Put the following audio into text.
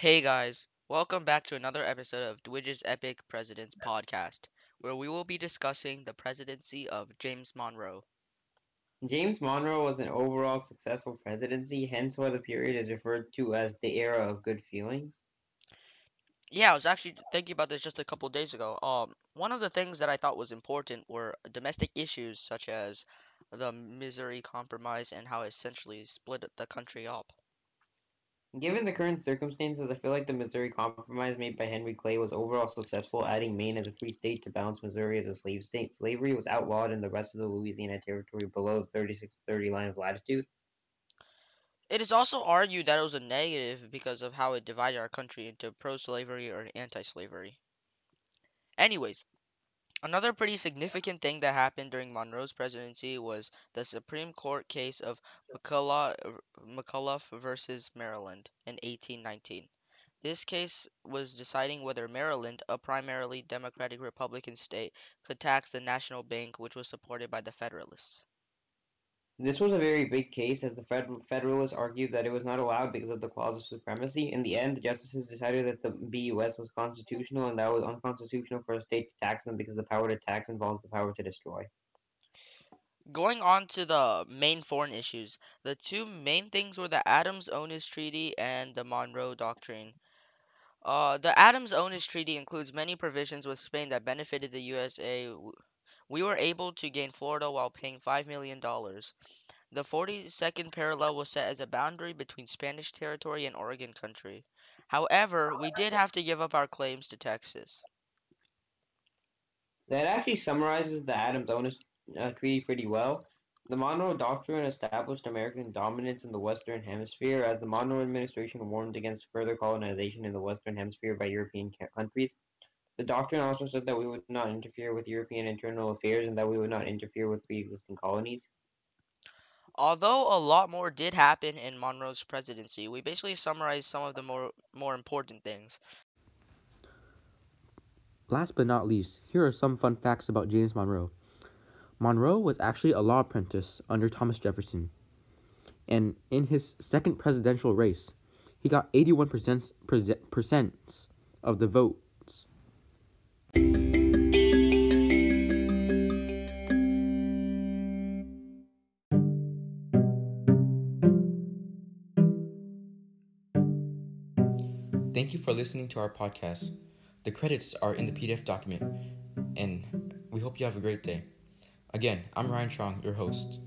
Hey guys, welcome back to another episode of Dwidge's Epic Presidents podcast, where we will be discussing the presidency of James Monroe. James Monroe was an overall successful presidency, hence why the period is referred to as the era of good feelings. Yeah, I was actually thinking about this just a couple days ago. Um, one of the things that I thought was important were domestic issues such as the Missouri Compromise and how it essentially split the country up. Given the current circumstances, I feel like the Missouri Compromise made by Henry Clay was overall successful, adding Maine as a free state to balance Missouri as a slave state. Slavery was outlawed in the rest of the Louisiana Territory below the 36 30 line of latitude. It is also argued that it was a negative because of how it divided our country into pro-slavery or anti-slavery. Anyways, Another pretty significant thing that happened during Monroe's presidency was the Supreme Court case of McCulloch, uh, McCulloch versus Maryland in 1819. This case was deciding whether Maryland, a primarily Democratic Republican state, could tax the national bank, which was supported by the Federalists. This was a very big case as the Federalists argued that it was not allowed because of the clause of supremacy. In the end, the justices decided that the BUS was constitutional and that it was unconstitutional for a state to tax them because the power to tax involves the power to destroy. Going on to the main foreign issues, the two main things were the Adams-Onis Treaty and the Monroe Doctrine. Uh, the Adams-Onis Treaty includes many provisions with Spain that benefited the USA we were able to gain Florida while paying $5 million. The 42nd parallel was set as a boundary between Spanish territory and Oregon country. However, we did have to give up our claims to Texas. That actually summarizes the Adams-Onis uh, Treaty pretty well. The Monroe Doctrine established American dominance in the Western Hemisphere as the Monroe administration warned against further colonization in the Western Hemisphere by European countries. The doctrine also said that we would not interfere with European internal affairs and that we would not interfere with pre-existing colonies. Although a lot more did happen in Monroe's presidency, we basically summarized some of the more more important things. Last but not least, here are some fun facts about James Monroe. Monroe was actually a law apprentice under Thomas Jefferson. And in his second presidential race, he got 81% of the vote Thank you for listening to our podcast. The credits are in the PDF document, and we hope you have a great day. Again, I'm Ryan Strong, your host.